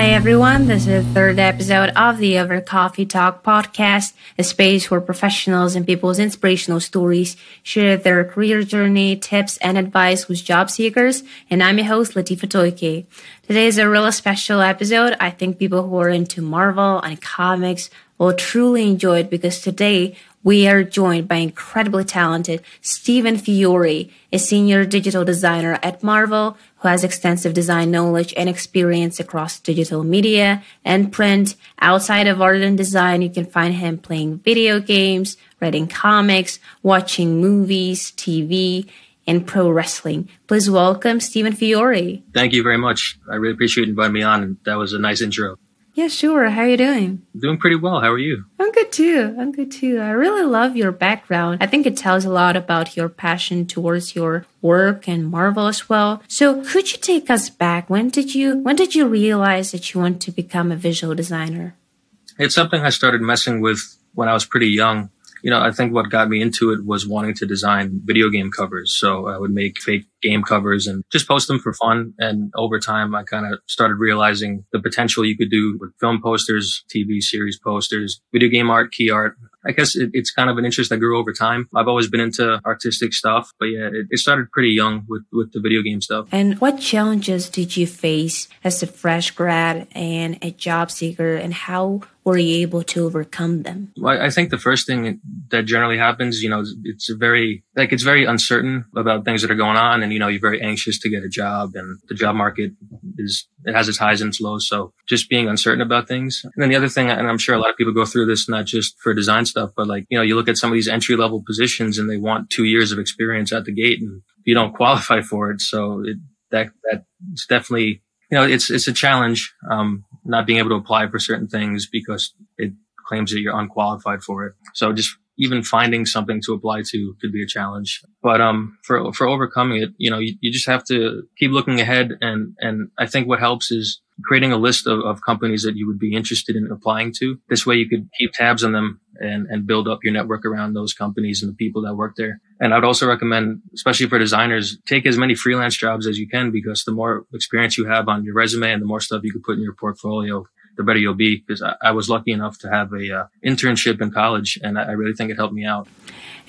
Hi, everyone. This is the third episode of the Over Coffee Talk podcast, a space where professionals and people's inspirational stories share their career journey, tips, and advice with job seekers. And I'm your host, Latifa Toike. Today is a really special episode. I think people who are into Marvel and comics will truly enjoy it because today we are joined by incredibly talented Stephen Fiore, a senior digital designer at Marvel who has extensive design knowledge and experience across digital media and print. Outside of art and design, you can find him playing video games, writing comics, watching movies, TV, and pro wrestling. Please welcome Stephen Fiore. Thank you very much. I really appreciate you inviting me on. That was a nice intro. Yeah, sure. How are you doing? Doing pretty well. How are you? I'm good too. I'm good too. I really love your background. I think it tells a lot about your passion towards your work and Marvel as well. So, could you take us back? When did you when did you realize that you want to become a visual designer? It's something I started messing with when I was pretty young you know, I think what got me into it was wanting to design video game covers. So I would make fake game covers and just post them for fun. And over time, I kind of started realizing the potential you could do with film posters, TV series posters, video game art, key art. I guess it, it's kind of an interest that grew over time. I've always been into artistic stuff, but yeah, it, it started pretty young with, with the video game stuff. And what challenges did you face as a fresh grad and a job seeker and how were you able to overcome them? Well, I think the first thing that generally happens, you know, it's very, like, it's very uncertain about things that are going on. And, you know, you're very anxious to get a job and the job market is, it has its highs and its lows. So just being uncertain about things. And then the other thing, and I'm sure a lot of people go through this, not just for design stuff, but like, you know, you look at some of these entry level positions and they want two years of experience at the gate and you don't qualify for it. So it, that, that's definitely, you know, it's, it's a challenge. Um, not being able to apply for certain things because it claims that you're unqualified for it. So just even finding something to apply to could be a challenge. But um, for for overcoming it, you know, you, you just have to keep looking ahead. And and I think what helps is creating a list of, of companies that you would be interested in applying to. This way, you could keep tabs on them and and build up your network around those companies and the people that work there. And I'd also recommend, especially for designers, take as many freelance jobs as you can because the more experience you have on your resume and the more stuff you can put in your portfolio, the better you'll be. Because I, I was lucky enough to have a uh, internship in college, and I, I really think it helped me out.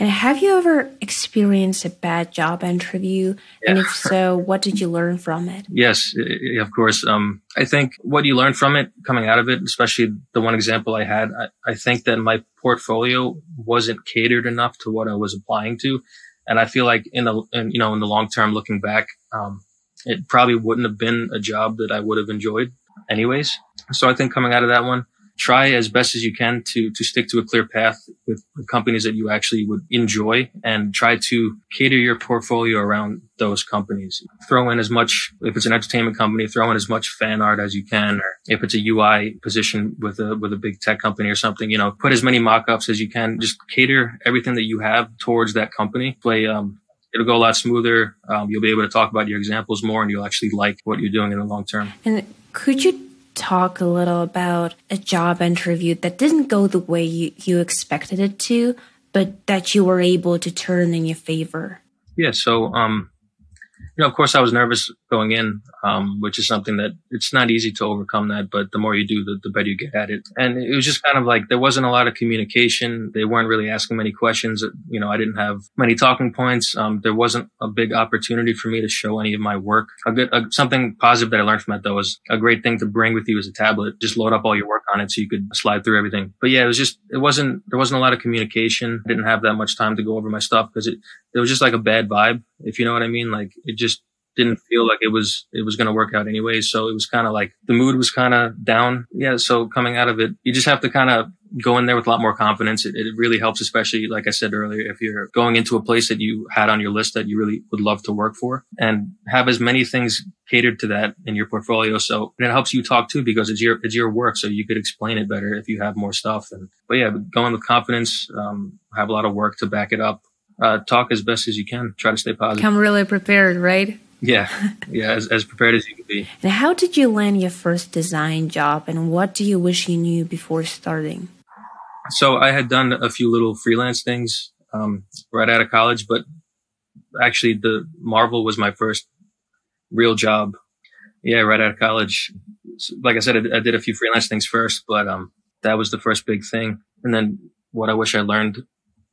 And have you ever experienced a bad job interview? Yeah. And if so, what did you learn from it? Yes, of course. Um, I think what you learn from it coming out of it, especially the one example I had, I, I think that my portfolio wasn't catered enough to what I was applying to. And I feel like in the, in, you know, in the long term, looking back, um, it probably wouldn't have been a job that I would have enjoyed anyways. So I think coming out of that one, try as best as you can to to stick to a clear path with companies that you actually would enjoy and try to cater your portfolio around those companies. Throw in as much if it's an entertainment company, throw in as much fan art as you can or if it's a UI position with a with a big tech company or something, you know, put as many mock-ups as you can. Just cater everything that you have towards that company. Play um it'll go a lot smoother. Um, you'll be able to talk about your examples more and you'll actually like what you're doing in the long term. And could you talk a little about a job interview that didn't go the way you, you expected it to, but that you were able to turn in your favor? Yeah. So, um, you know, of course, I was nervous going in, um, which is something that it's not easy to overcome that, but the more you do, the, the better you get at it. And it was just kind of like there wasn't a lot of communication. They weren't really asking many questions. You know, I didn't have many talking points. Um, there wasn't a big opportunity for me to show any of my work. A good, a, something positive that I learned from that though was a great thing to bring with you as a tablet. Just load up all your work on it so you could slide through everything. But yeah, it was just, it wasn't, there wasn't a lot of communication. I didn't have that much time to go over my stuff because it, it was just like a bad vibe, if you know what I mean. Like it just, didn't feel like it was it was going to work out anyway. So it was kind of like the mood was kind of down. Yeah. So coming out of it, you just have to kind of go in there with a lot more confidence. It, it, really helps, especially like I said earlier, if you're going into a place that you had on your list that you really would love to work for, and have as many things catered to that in your portfolio. So it helps you talk too because it's your it's your work, so you could explain it better if you have more stuff. And but yeah, going with confidence, um, have a lot of work to back it up. Uh, talk as best as you can. Try to stay positive. Come really prepared, right? Yeah, yeah, as, as prepared as you can be. And how did you land your first design job, and what do you wish you knew before starting? So I had done a few little freelance things um, right out of college, but actually, the Marvel was my first real job. Yeah, right out of college. like I said, I, I did a few freelance things first, but, um, that was the first big thing. And then what I wish I learned,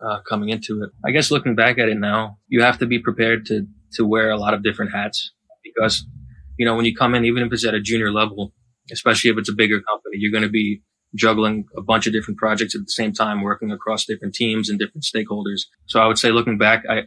uh, coming into it. I guess looking back at it now, you have to be prepared to, to wear a lot of different hats because, you know, when you come in, even if it's at a junior level, especially if it's a bigger company, you're going to be juggling a bunch of different projects at the same time, working across different teams and different stakeholders. So I would say looking back, I,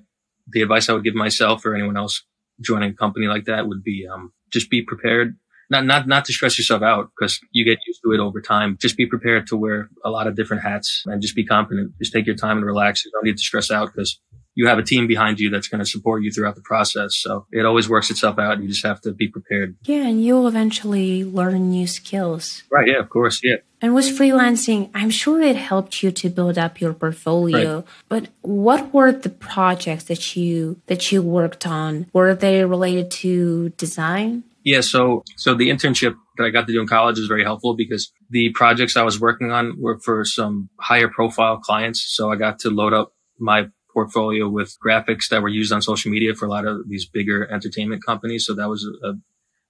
the advice I would give myself or anyone else joining a company like that would be, um, just be prepared. Not, not, not to stress yourself out because you get used to it over time. Just be prepared to wear a lot of different hats and just be confident. Just take your time and relax. You don't need to stress out because you have a team behind you that's going to support you throughout the process. So it always works itself out. And you just have to be prepared. Yeah. And you'll eventually learn new skills. Right. Yeah. Of course. Yeah. And with freelancing, I'm sure it helped you to build up your portfolio. Right. But what were the projects that you that you worked on? Were they related to design? Yeah, so so the internship that I got to do in college was very helpful because the projects I was working on were for some higher profile clients. So I got to load up my portfolio with graphics that were used on social media for a lot of these bigger entertainment companies. So that was a, a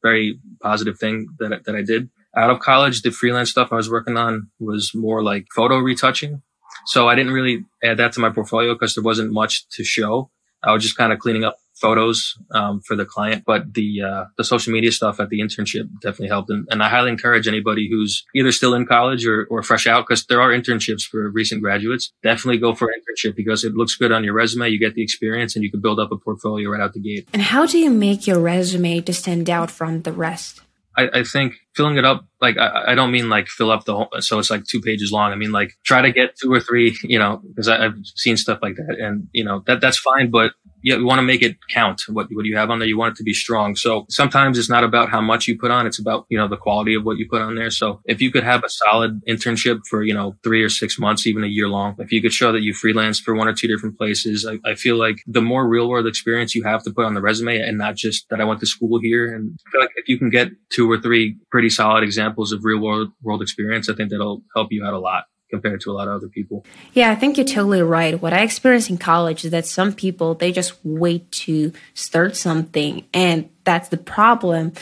very positive thing that that I did out of college, the freelance stuff I was working on was more like photo retouching. So I didn't really add that to my portfolio because there wasn't much to show. I was just kind of cleaning up photos um, for the client. But the uh, the social media stuff at the internship definitely helped, and, and I highly encourage anybody who's either still in college or, or fresh out because there are internships for recent graduates. Definitely go for an internship because it looks good on your resume. You get the experience, and you can build up a portfolio right out the gate. And how do you make your resume to stand out from the rest? I, I think filling it up, like, I, I, don't mean like fill up the whole, so it's like two pages long. I mean, like try to get two or three, you know, because I've seen stuff like that and, you know, that, that's fine. But you, you want to make it count. What, what you have on there, you want it to be strong. So sometimes it's not about how much you put on. It's about, you know, the quality of what you put on there. So if you could have a solid internship for, you know, three or six months, even a year long, if you could show that you freelance for one or two different places, I, I feel like the more real world experience you have to put on the resume and not just that I went to school here. And I feel like if you can get two or three pretty solid examples of real world, world experience, I think that'll help you out a lot compared to a lot of other people. Yeah, I think you're totally right. What I experienced in college is that some people they just wait to start something and that's the problem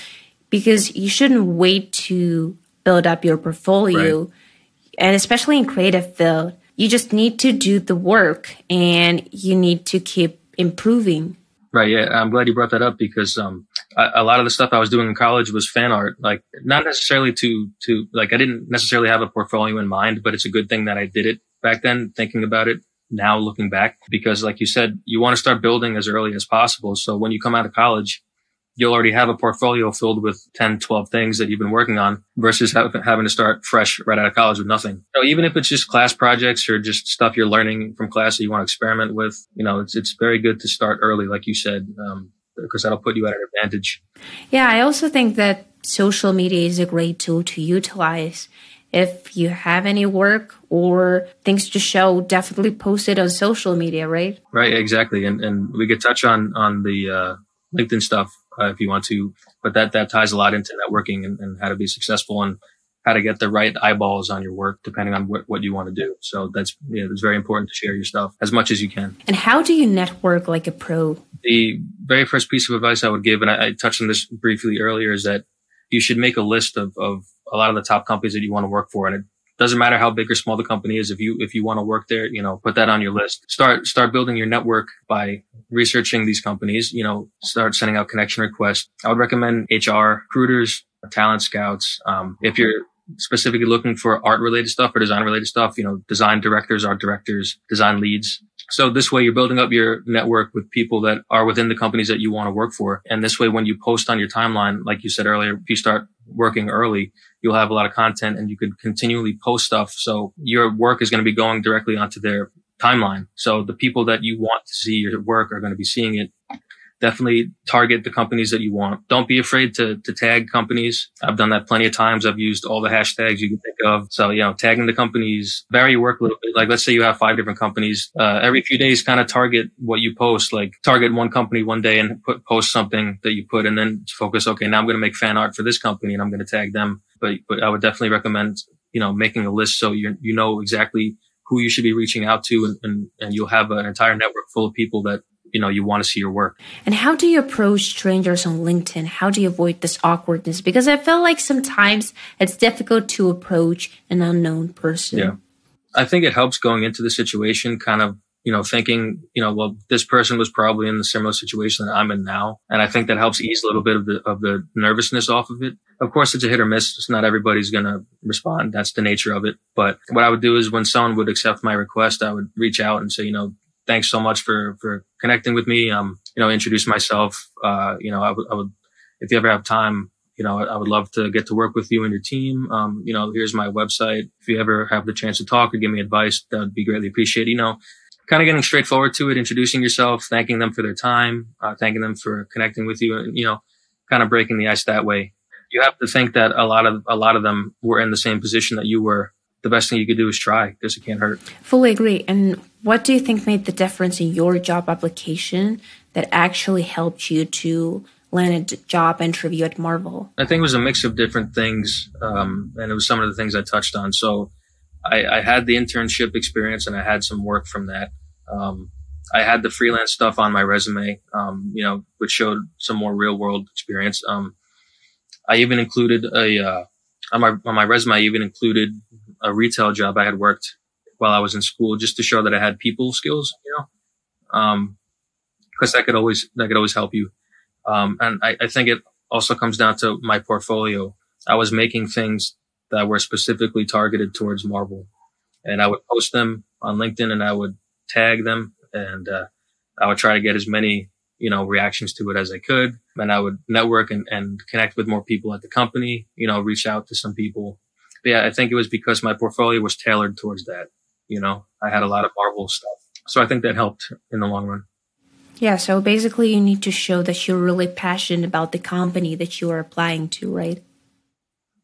because you shouldn't wait to build up your portfolio right. and especially in creative field, you just need to do the work and you need to keep improving. Right. Yeah. I'm glad you brought that up because, um, a, a, lot of the stuff I was doing in college was fan art, like not necessarily to, to, like, I didn't necessarily have a portfolio in mind, but it's a good thing that I did it back then, thinking about it now looking back, because like you said, you want to start building as early as possible. So when you come out of college, you'll already have a portfolio filled with 10, 12 things that you've been working on versus having to start fresh right out of college with nothing. So even if it's just class projects or just stuff you're learning from class that you want to experiment with, you know, it's, it's very good to start early, like you said, um, because that'll put you at an advantage. Yeah. I also think that social media is a great tool to utilize. If you have any work or things to show, definitely post it on social media, right? Right. Exactly. And, and we could touch on, on the, uh, LinkedIn stuff uh, if you want to. But that that ties a lot into networking and, and, how to be successful and how to get the right eyeballs on your work depending on what, what you want to do. So that's yeah, it's very important to share your stuff as much as you can. And how do you network like a pro? The very first piece of advice I would give, and I, I touched on this briefly earlier, is that you should make a list of, of a lot of the top companies that you want to work for. And it doesn't matter how big or small the company is. If you, if you want to work there, you know, put that on your list. Start, start building your network by researching these companies, you know, start sending out connection requests. I would recommend HR, recruiters, talent scouts. Um, if you're specifically looking for art related stuff or design related stuff, you know, design directors, art directors, design leads. So this way you're building up your network with people that are within the companies that you want to work for. And this way, when you post on your timeline, like you said earlier, if you start working early, you'll have a lot of content and you could continually post stuff. So your work is going to be going directly onto their timeline. So the people that you want to see your work are going to be seeing it. Definitely target the companies that you want. Don't be afraid to, to tag companies. I've done that plenty of times. I've used all the hashtags you can think of. So, you know, tagging the companies, vary your work a little bit. Like, let's say you have five different companies. Uh, every few days, kind of target what you post, like target one company one day and put, post something that you put and then focus. Okay. Now I'm going to make fan art for this company and I'm going to tag them but but I would definitely recommend you know making a list so you you know exactly who you should be reaching out to, and and, and you'll have an entire network full of people that you know, you want to see your work. And how do you approach strangers on LinkedIn? How do you avoid this awkwardness? Because I feel like sometimes it's difficult to approach an unknown person. Yeah. I think it helps going into the situation kind of, you know, thinking, you know, well, this person was probably in the similar situation that I'm in now. And I think that helps ease a little bit of the, of the nervousness off of it. Of course, it's a hit or miss. It's not everybody's going to respond. That's the nature of it. But what I would do is when someone would accept my request, I would reach out and say, you know, thanks so much for, for connecting with me. Um, you know, introduce myself. Uh, you know, I would, would, if you ever have time, you know, I would love to get to work with you and your team. Um, you know, here's my website. If you ever have the chance to talk or give me advice, that would be greatly appreciated. You know, kind of getting straightforward to it, introducing yourself, thanking them for their time, uh, thanking them for connecting with you and, you know, kind of breaking the ice that way. You have to think that a lot of, a lot of them were in the same position that you were. The best thing you could do is try because it can't hurt. Fully agree. And what do you think made the difference in your job application that actually helped you to land a job interview at Marvel? I think it was a mix of different things, um, and it was some of the things I touched on. So I, I, had the internship experience, and I had some work from that. Um, I had the freelance stuff on my resume, um, you know, which showed some more real world experience. Um, I even included a uh, on my on my resume. I even included a retail job I had worked while I was in school, just to show that I had people skills, you know, um, that could always that could always help you. Um, and I, I, think it also comes down to my portfolio. I was making things that were specifically targeted towards Marvel and I would post them on LinkedIn and I would tag them and, uh, I would try to get as many, you know, reactions to it as I could. And I would network and, and connect with more people at the company, you know, reach out to some people. Yeah, I think it was because my portfolio was tailored towards that. You know, I had a lot of Marvel stuff. So I think that helped in the long run. Yeah, so basically, you need to show that you're really passionate about the company that you are applying to, right?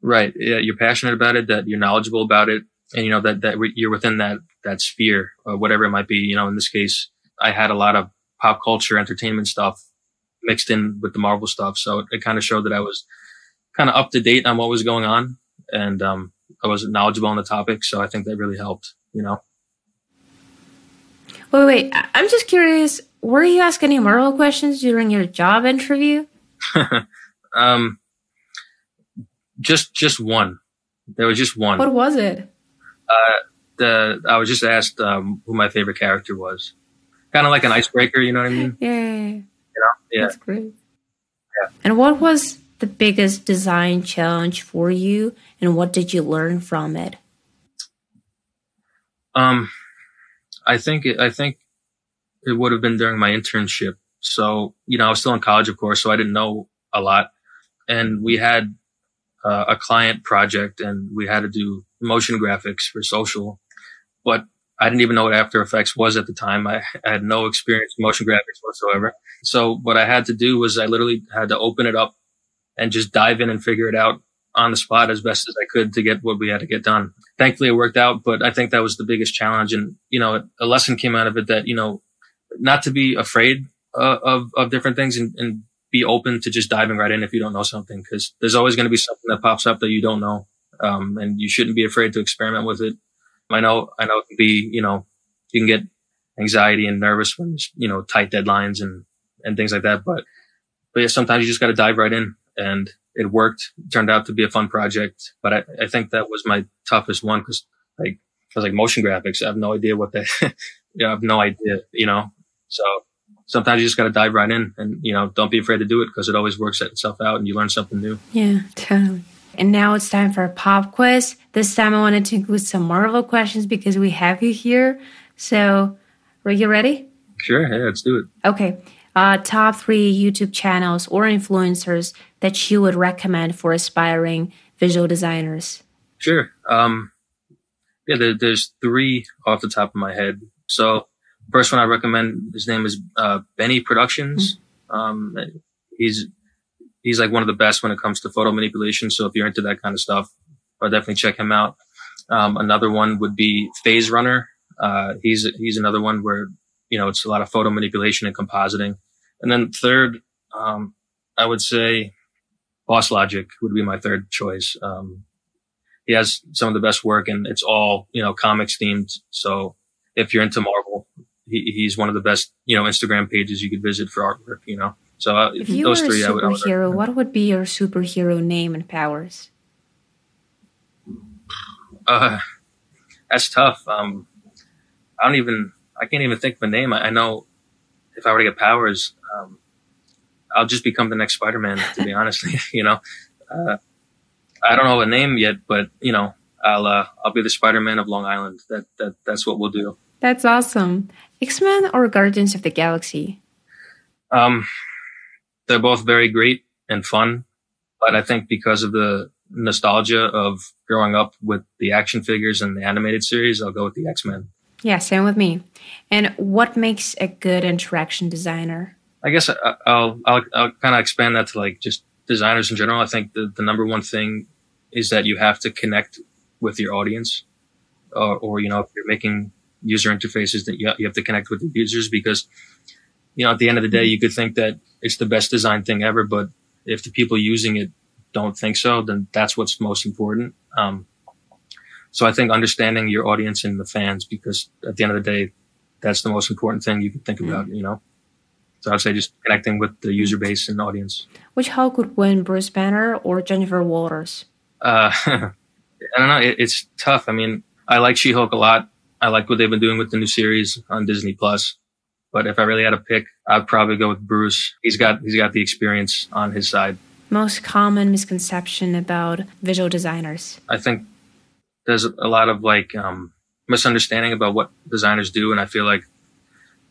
Right. Yeah, you're passionate about it, that you're knowledgeable about it, and you know that that you're within that that sphere, or whatever it might be. You know, in this case, I had a lot of pop culture, entertainment stuff mixed in with the Marvel stuff, so it, it kind of showed that I was kind of up to date on what was going on, and um, I was knowledgeable on the topic. So I think that really helped. You know. Wait, wait. I'm just curious. Were you asked any Marvel questions during your job interview? um, just just one. There was just one. What was it? Uh, the I was just asked um, who my favorite character was. Kind of like an icebreaker, you know what I mean? Yeah. You know? Yeah. That's great. Yeah. And what was the biggest design challenge for you, and what did you learn from it? Um, I think it, I think it would have been during my internship. So, you know, I was still in college, of course, so I didn't know a lot. And we had uh, a client project and we had to do motion graphics for social, but I didn't even know what After Effects was at the time. I, I had no experience in motion graphics whatsoever. So what I had to do was I literally had to open it up and just dive in and figure it out on the spot as best as I could to get what we had to get done. Thankfully, it worked out, but I think that was the biggest challenge. And, you know, a lesson came out of it that, you know, not to be afraid uh, of, of different things and, and be open to just diving right in if you don't know something, because there's always going to be something that pops up that you don't know. Um, and you shouldn't be afraid to experiment with it. I know, I know it can be, you know, you can get anxiety and nervous when you know, tight deadlines and, and things like that. But, but yeah, sometimes you just got to dive right in and it worked. It turned out to be a fun project, but I, I think that was my toughest one because like, I was like motion graphics. I have no idea what that, you know, I have no idea, you know, so sometimes you just got to dive right in and, you know, don't be afraid to do it because it always works itself out and you learn something new. Yeah, totally. And now it's time for a pop quiz. This time I wanted to include some Marvel questions because we have you here. So, are you ready? Sure. Yeah, let's do it. Okay. Uh, top three YouTube channels or influencers that you would recommend for aspiring visual designers? Sure. Um, yeah, there, there's three off the top of my head. So first one I recommend, his name is uh, Benny Productions. Mm-hmm. Um, he's he's like one of the best when it comes to photo manipulation. So if you're into that kind of stuff, I'll definitely check him out. Um, another one would be Phase Runner. Uh, he's he's another one where you know it's a lot of photo manipulation and compositing. And then third, um, I would say Boss Logic would be my third choice. Um, he has some of the best work and it's all, you know, comics themed. So if you're into Marvel, he, he's one of the best, you know, Instagram pages you could visit for artwork, you know. So uh, If you those were a three, I would, I would superhero, what would be your superhero name and powers? Uh, that's tough. Um, I don't even, I can't even think of a name. I, I know if I were to get powers, um, I'll just become the next Spider-Man, to be honest, you know, uh, I don't know a name yet, but you know, I'll, uh, I'll be the Spider-Man of Long Island. That, that, that's what we'll do. That's awesome. X Men or Guardians of the Galaxy? Um, they're both very great and fun, but I think because of the nostalgia of growing up with the action figures and the animated series, I'll go with the X-Men. Yeah, same with me. And what makes a good interaction designer? I guess I, I'll I'll, I'll kind of expand that to like just designers in general. I think the, the number one thing is that you have to connect with your audience, or, or you know, if you're making user interfaces, that you, you have to connect with the users because you know at the end of the day, mm-hmm. you could think that it's the best design thing ever, but if the people using it don't think so, then that's what's most important. Um, so I think understanding your audience and the fans, because at the end of the day, that's the most important thing you can think mm-hmm. about. You know. So I'd say just connecting with the user base and audience. Which Hulk would win, Bruce Banner or Jennifer Walters? Uh, I don't know. It, it's tough. I mean, I like She-Hulk a lot. I like what they've been doing with the new series on Disney Plus. But if I really had to pick, I'd probably go with Bruce. He's got he's got the experience on his side. Most common misconception about visual designers. I think there's a lot of like um, misunderstanding about what designers do, and I feel like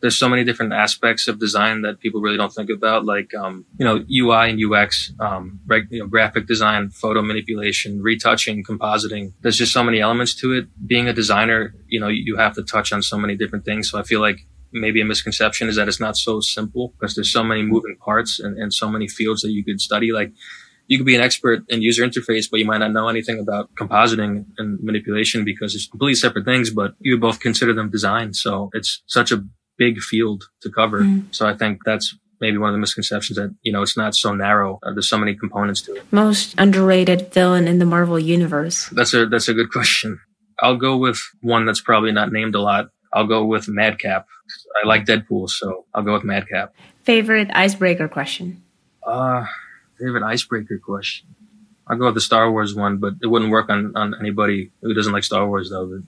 there's so many different aspects of design that people really don't think about, like um, you know UI and UX, um, you know, graphic design, photo manipulation, retouching, compositing. There's just so many elements to it. Being a designer, you know, you have to touch on so many different things. So I feel like maybe a misconception is that it's not so simple because there's so many moving parts and, and so many fields that you could study. Like you could be an expert in user interface, but you might not know anything about compositing and manipulation because it's completely separate things, but you both consider them design. So it's such a big field to cover. So I think that's maybe one of the misconceptions that, you know, it's not so narrow. Uh, there's so many components to it. Most underrated villain in the Marvel Universe. That's a, that's a good question. I'll go with one that's probably not named a lot. I'll go with Madcap. I like Deadpool, so I'll go with Madcap. Favorite icebreaker question. Uh, favorite icebreaker question. I'll go with the Star Wars one, but it wouldn't work on, on anybody who doesn't like Star Wars though. But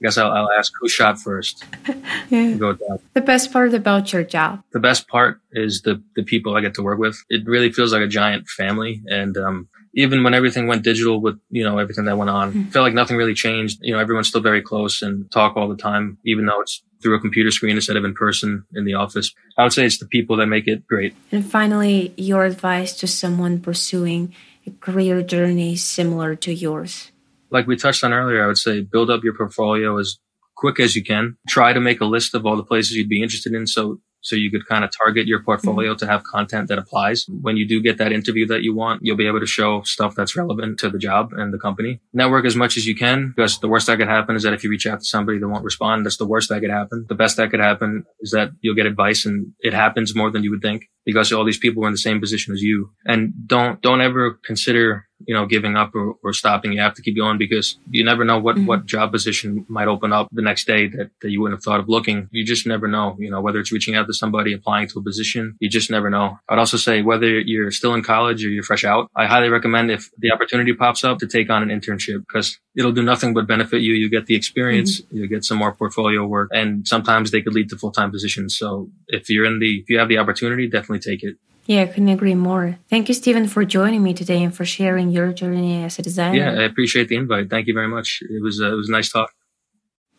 I guess I'll, I'll ask who shot first. Yeah. Go. The best part about your job. The best part is the, the people I get to work with. It really feels like a giant family. And, um, even when everything went digital with, you know, everything that went on, felt like nothing really changed. You know, everyone's still very close and talk all the time, even though it's through a computer screen instead of in person in the office. I would say it's the people that make it great. And finally, your advice to someone pursuing a career journey similar to yours. Like we touched on earlier, I would say build up your portfolio as quick as you can. Try to make a list of all the places you'd be interested in. So, so you could kind of target your portfolio to have content that applies. When you do get that interview that you want, you'll be able to show stuff that's relevant to the job and the company. Network as much as you can because the worst that could happen is that if you reach out to somebody that won't respond, that's the worst that could happen. The best that could happen is that you'll get advice and it happens more than you would think because all these people are in the same position as you. And don't, don't ever consider you know, giving up or, or stopping. You have to keep going because you never know what, what mm-hmm. job position might open up the next day that, that you wouldn't have thought of looking. You just never know, you know, whether it's reaching out to somebody, applying to a position, you just never know. I'd also say whether you're still in college or you're fresh out, I highly recommend if the opportunity pops up to take on an internship because it'll do nothing but benefit you. You get the experience, mm-hmm. you get some more portfolio work and sometimes they could lead to full-time positions. So if you're in the, if you have the opportunity, definitely take it. Yeah, I couldn't agree more. Thank you, Stephen, for joining me today and for sharing your journey as a designer. Yeah, I appreciate the invite. Thank you very much. It was uh, it was a nice talk.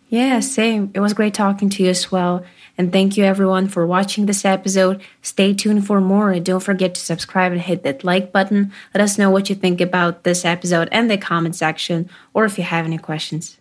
Yeah, same. It was great talking to you as well. And thank you everyone for watching this episode. Stay tuned for more and don't forget to subscribe and hit that like button. Let us know what you think about this episode in the comment section or if you have any questions.